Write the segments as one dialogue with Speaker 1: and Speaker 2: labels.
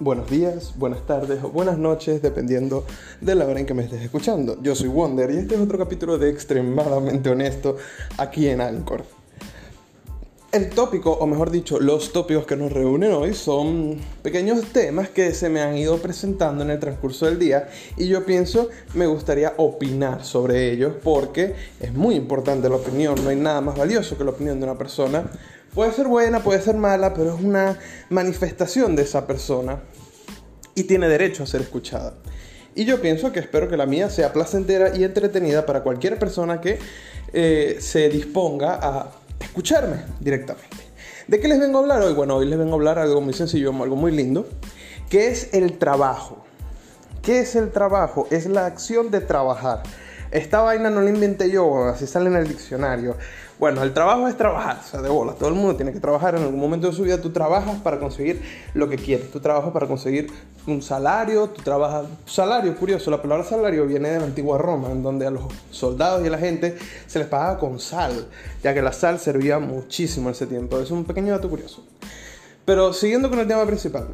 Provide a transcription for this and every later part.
Speaker 1: buenos días, buenas tardes o buenas noches, dependiendo de la hora en que me estés escuchando. Yo soy Wonder y este es otro capítulo de Extremadamente Honesto aquí en Anchor. El tópico, o mejor dicho, los tópicos que nos reúnen hoy son pequeños temas que se me han ido presentando en el transcurso del día y yo pienso me gustaría opinar sobre ellos porque es muy importante la opinión, no hay nada más valioso que la opinión de una persona Puede ser buena, puede ser mala, pero es una manifestación de esa persona y tiene derecho a ser escuchada. Y yo pienso que espero que la mía sea placentera y entretenida para cualquier persona que eh, se disponga a escucharme directamente. ¿De qué les vengo a hablar hoy? Bueno, hoy les vengo a hablar algo muy sencillo, algo muy lindo, que es el trabajo. ¿Qué es el trabajo? Es la acción de trabajar. Esta vaina no la inventé yo, así sale en el diccionario. Bueno, el trabajo es trabajar, o sea, de bola. Todo el mundo tiene que trabajar en algún momento de su vida. Tú trabajas para conseguir lo que quieres. Tú trabajas para conseguir un salario. Tú trabajas. Salario, curioso. La palabra salario viene de la antigua Roma, en donde a los soldados y a la gente se les pagaba con sal, ya que la sal servía muchísimo en ese tiempo. Es un pequeño dato curioso. Pero siguiendo con el tema principal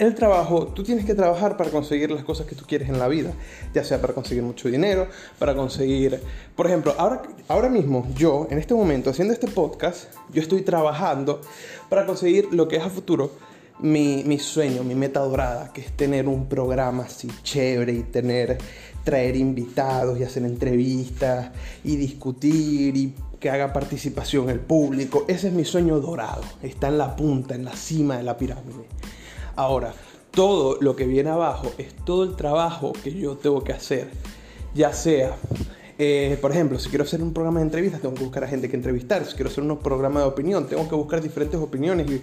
Speaker 1: el trabajo, tú tienes que trabajar para conseguir las cosas que tú quieres en la vida, ya sea para conseguir mucho dinero, para conseguir, por ejemplo, ahora, ahora mismo yo, en este momento, haciendo este podcast, yo estoy trabajando para conseguir lo que es a futuro mi, mi sueño, mi meta dorada, que es tener un programa así chévere y tener, traer invitados y hacer entrevistas y discutir y que haga participación el público. Ese es mi sueño dorado, está en la punta, en la cima de la pirámide. Ahora, todo lo que viene abajo es todo el trabajo que yo tengo que hacer. Ya sea, eh, por ejemplo, si quiero hacer un programa de entrevistas, tengo que buscar a gente que entrevistar. Si quiero hacer un programa de opinión, tengo que buscar diferentes opiniones y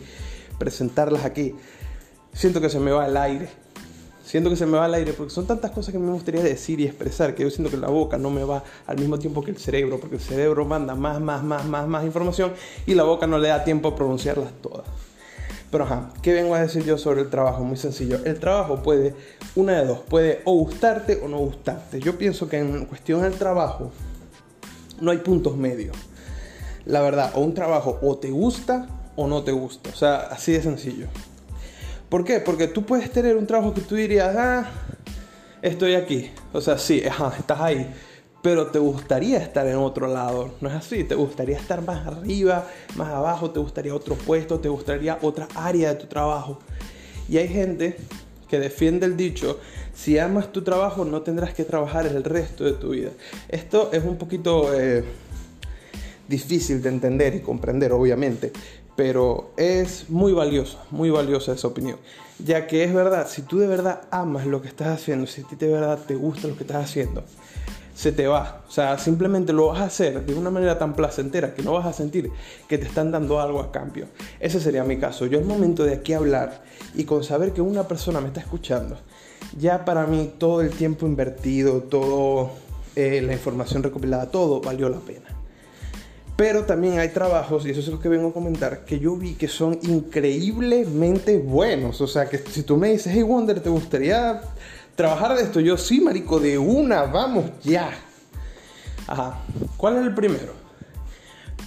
Speaker 1: presentarlas aquí. Siento que se me va el aire. Siento que se me va el aire porque son tantas cosas que me gustaría decir y expresar que yo siento que la boca no me va al mismo tiempo que el cerebro, porque el cerebro manda más, más, más, más, más información y la boca no le da tiempo a pronunciarlas todas. Pero ajá, ¿qué vengo a decir yo sobre el trabajo? Muy sencillo. El trabajo puede, una de dos, puede o gustarte o no gustarte. Yo pienso que en cuestión del trabajo no hay puntos medios. La verdad, o un trabajo o te gusta o no te gusta. O sea, así de sencillo. ¿Por qué? Porque tú puedes tener un trabajo que tú dirías, ah, estoy aquí. O sea, sí, ajá, estás ahí pero te gustaría estar en otro lado, ¿no es así? Te gustaría estar más arriba, más abajo, te gustaría otro puesto, te gustaría otra área de tu trabajo. Y hay gente que defiende el dicho, si amas tu trabajo no tendrás que trabajar el resto de tu vida. Esto es un poquito eh, difícil de entender y comprender, obviamente, pero es muy valioso, muy valiosa esa opinión. Ya que es verdad, si tú de verdad amas lo que estás haciendo, si a ti de verdad te gusta lo que estás haciendo, se te va. O sea, simplemente lo vas a hacer de una manera tan placentera que no vas a sentir que te están dando algo a cambio. Ese sería mi caso. Yo al momento de aquí hablar y con saber que una persona me está escuchando, ya para mí todo el tiempo invertido, todo eh, la información recopilada, todo valió la pena. Pero también hay trabajos, y eso es lo que vengo a comentar, que yo vi que son increíblemente buenos. O sea, que si tú me dices, hey Wonder, ¿te gustaría trabajar de esto. Yo sí, marico, de una, vamos ya. Ajá. ¿Cuál es el primero?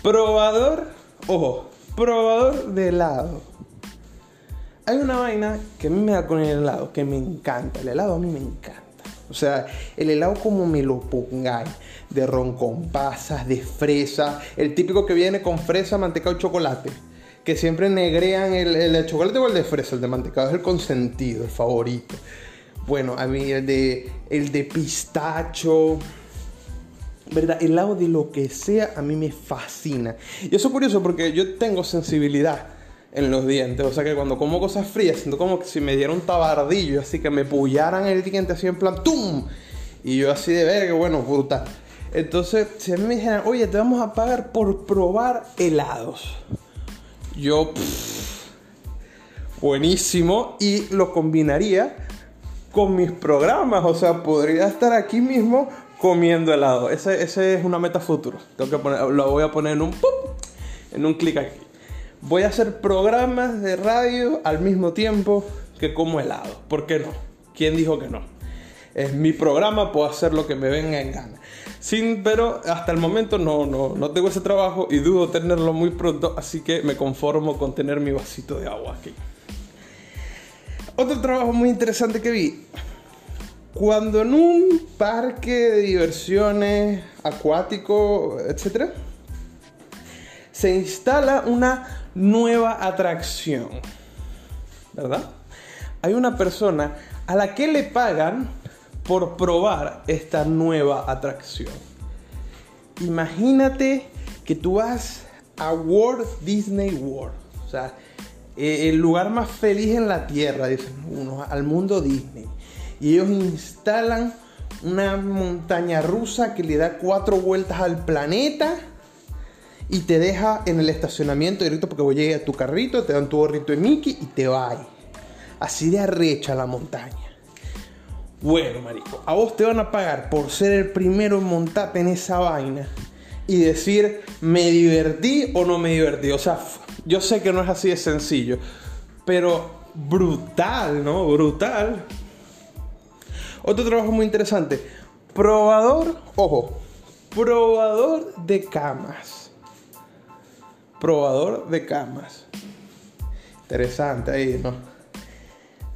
Speaker 1: Probador, ojo, probador de helado. Hay una vaina que a mí me da con el helado, que me encanta. El helado a mí me encanta. O sea, el helado como me lo pongáis. De ron con pasas, de fresa. El típico que viene con fresa, mantecado y chocolate. Que siempre negrean el, el de chocolate o el de fresa. El de mantecado es el consentido, el favorito. Bueno, a mí el de, el de pistacho, ¿verdad? El lado de lo que sea a mí me fascina. Y eso es curioso porque yo tengo sensibilidad en los dientes. O sea que cuando como cosas frías, siento como que si me diera un tabardillo, así que me pullaran el diente así en plan ¡tum! Y yo así de verga, bueno, brutal. Entonces, si a mí me dijeran, oye, te vamos a pagar por probar helados. Yo, buenísimo. Y lo combinaría con mis programas. O sea, podría estar aquí mismo comiendo helado. Ese, ese es una meta futuro. Tengo que poner, lo voy a poner en un en un clic aquí. Voy a hacer programas de radio al mismo tiempo que como helado. ¿Por qué no? ¿Quién dijo que no? Es mi programa, puedo hacer lo que me venga en gana. Sin, pero hasta el momento no, no, no tengo ese trabajo y dudo tenerlo muy pronto, así que me conformo con tener mi vasito de agua aquí. Otro trabajo muy interesante que vi. Cuando en un parque de diversiones acuático, etc., se instala una nueva atracción, ¿verdad? Hay una persona a la que le pagan por probar esta nueva atracción. Imagínate que tú vas a Walt Disney World, o sea, eh, el lugar más feliz en la tierra, dicen unos, al mundo Disney. Y ellos instalan una montaña rusa que le da cuatro vueltas al planeta y te deja en el estacionamiento directo porque vos llegas a tu carrito, te dan tu gorrito de Mickey y te vas. Así de arrecha la montaña. Bueno, marico, a vos te van a pagar por ser el primero en montarte en esa vaina y decir, me divertí o no me divertí. O sea, yo sé que no es así de sencillo, pero brutal, ¿no? Brutal. Otro trabajo muy interesante. Probador, ojo, probador de camas. Probador de camas. Interesante ahí, ¿no?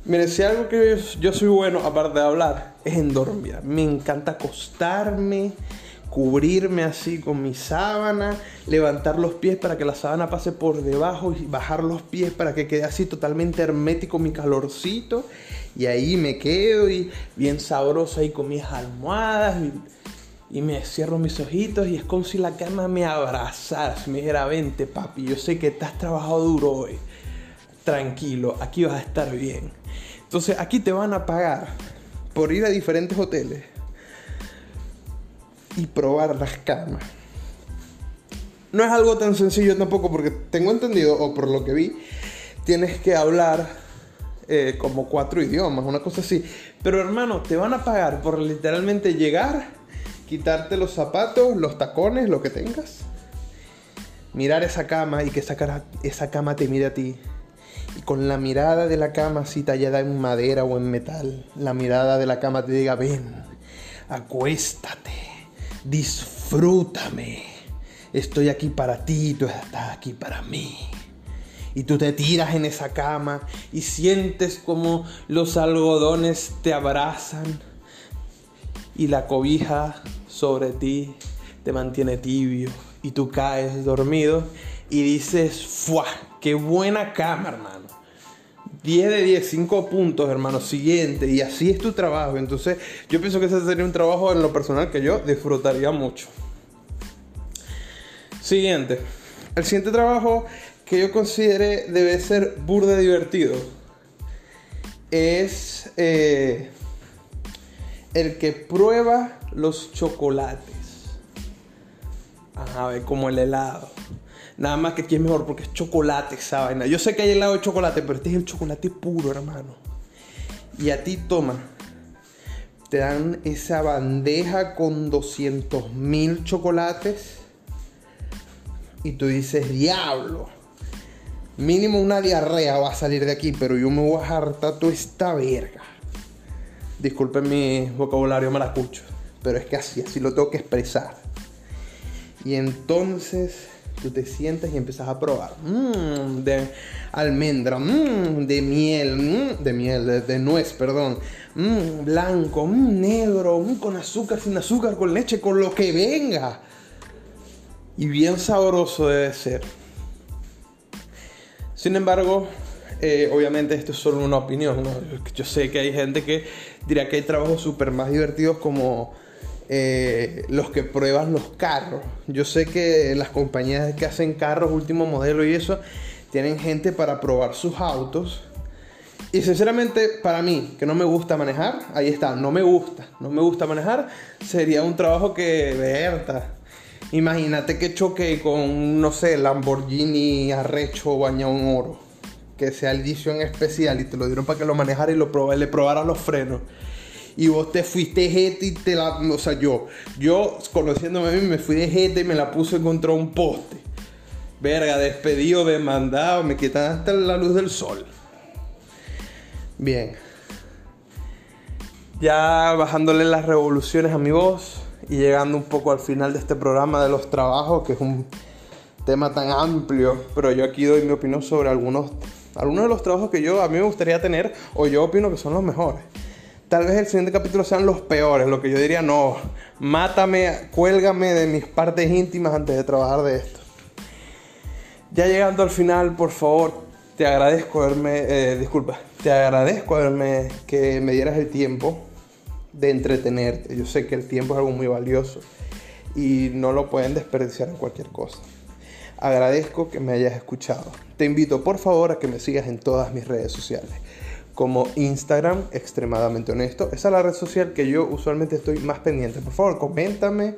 Speaker 1: Mire, si algo que yo, soy bueno, aparte de hablar, es en dormir. Me encanta acostarme, cubrirme así con mi sábana, levantar los pies para que la sábana pase por debajo y bajar los pies para que quede así totalmente hermético mi calorcito. Y ahí me quedo y bien sabroso ahí con mis almohadas y, me cierro mis ojitos y es como si la cama me abrazara, me dijera, vente papi, yo sé que te has trabajado duro hoy. Tranquilo, aquí vas a estar bien. Entonces aquí te van a pagar por ir a diferentes hoteles y probar las camas. No es algo tan sencillo tampoco porque tengo entendido, o por lo que vi, tienes que hablar eh, como cuatro idiomas, una cosa así. Pero hermano, te van a pagar por literalmente llegar, quitarte los zapatos, los tacones, lo que tengas, mirar esa cama y que esa, esa cama te mire a ti y con la mirada de la cama así tallada en madera o en metal, la mirada de la cama te diga, ven, acuéstate, disfrútame, estoy aquí para ti, tú estás aquí para mí. Y tú te tiras en esa cama y sientes como los algodones te abrazan y la cobija sobre ti te mantiene tibio y tú caes dormido y dices, ¡fuah! ¡Qué buena cama, hermano! 10 de 10, 5 puntos, hermano, siguiente, y así es tu trabajo. Entonces, yo pienso que ese sería un trabajo en lo personal que yo disfrutaría mucho. Siguiente. El siguiente trabajo que yo considere debe ser burda divertido es eh, el que prueba los chocolates. Ajá, como el helado. Nada más que aquí es mejor porque es chocolate esa vaina. Yo sé que hay helado de chocolate, pero este es el chocolate puro, hermano. Y a ti toma. Te dan esa bandeja con 200 mil chocolates. Y tú dices, diablo. Mínimo una diarrea va a salir de aquí, pero yo me voy a hartar toda esta verga. Disculpen mi vocabulario maracucho, pero es que así, así lo tengo que expresar. Y entonces tú te sientas y empiezas a probar. Mmm, de almendra, mmm, de miel, mmm, de miel, de, nuez, perdón. Mmm, blanco, mmm, negro, mmm, con azúcar, sin azúcar, con leche, con lo que venga. Y bien sabroso debe ser. Sin embargo, eh, obviamente esto es solo una opinión. Yo sé que hay gente que dirá que hay trabajos súper más divertidos como eh, los que prueban los carros. Yo sé que las compañías que hacen carros último modelo y eso tienen gente para probar sus autos. Y sinceramente, para mí, que no me gusta manejar, ahí está, no me gusta, no me gusta manejar, sería un trabajo que, verta. Imagínate que choque con, no sé, Lamborghini arrecho bañado en oro, que sea edición especial y te lo dieron para que lo manejara y lo le probara los frenos y vos te fuiste jete y te la. O sea, yo, yo conociéndome a mí, me fui de jete y me la puse contra un poste. Verga, despedido, demandado, me quitan hasta la luz del sol. Bien. Ya bajándole las revoluciones a mi voz y llegando un poco al final de este programa de los trabajos, que es un tema tan amplio, pero yo aquí doy mi opinión sobre algunos algunos de los trabajos que yo a mí me gustaría tener o yo opino que son los mejores. Tal vez el siguiente capítulo sean los peores, lo que yo diría, no, mátame, cuélgame de mis partes íntimas antes de trabajar de esto. Ya llegando al final, por favor, te agradezco haberme, eh, disculpa, te agradezco haberme que me dieras el tiempo de entretenerte. Yo sé que el tiempo es algo muy valioso y no lo pueden desperdiciar en cualquier cosa. Agradezco que me hayas escuchado. Te invito por favor a que me sigas en todas mis redes sociales. Como Instagram, extremadamente honesto. Esa es la red social que yo usualmente estoy más pendiente. Por favor, coméntame,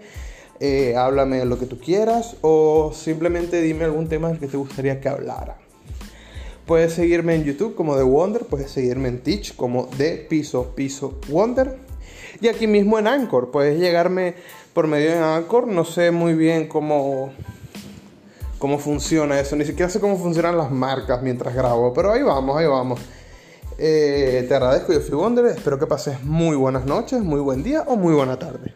Speaker 1: eh, háblame lo que tú quieras o simplemente dime algún tema del que te gustaría que hablara. Puedes seguirme en YouTube como The Wonder, puedes seguirme en Teach como The Piso Piso Wonder. Y aquí mismo en Anchor, puedes llegarme por medio de Anchor. No sé muy bien cómo, cómo funciona eso, ni siquiera sé cómo funcionan las marcas mientras grabo, pero ahí vamos, ahí vamos. Eh, te agradezco, yo soy Wonder, espero que pases muy buenas noches, muy buen día o muy buena tarde.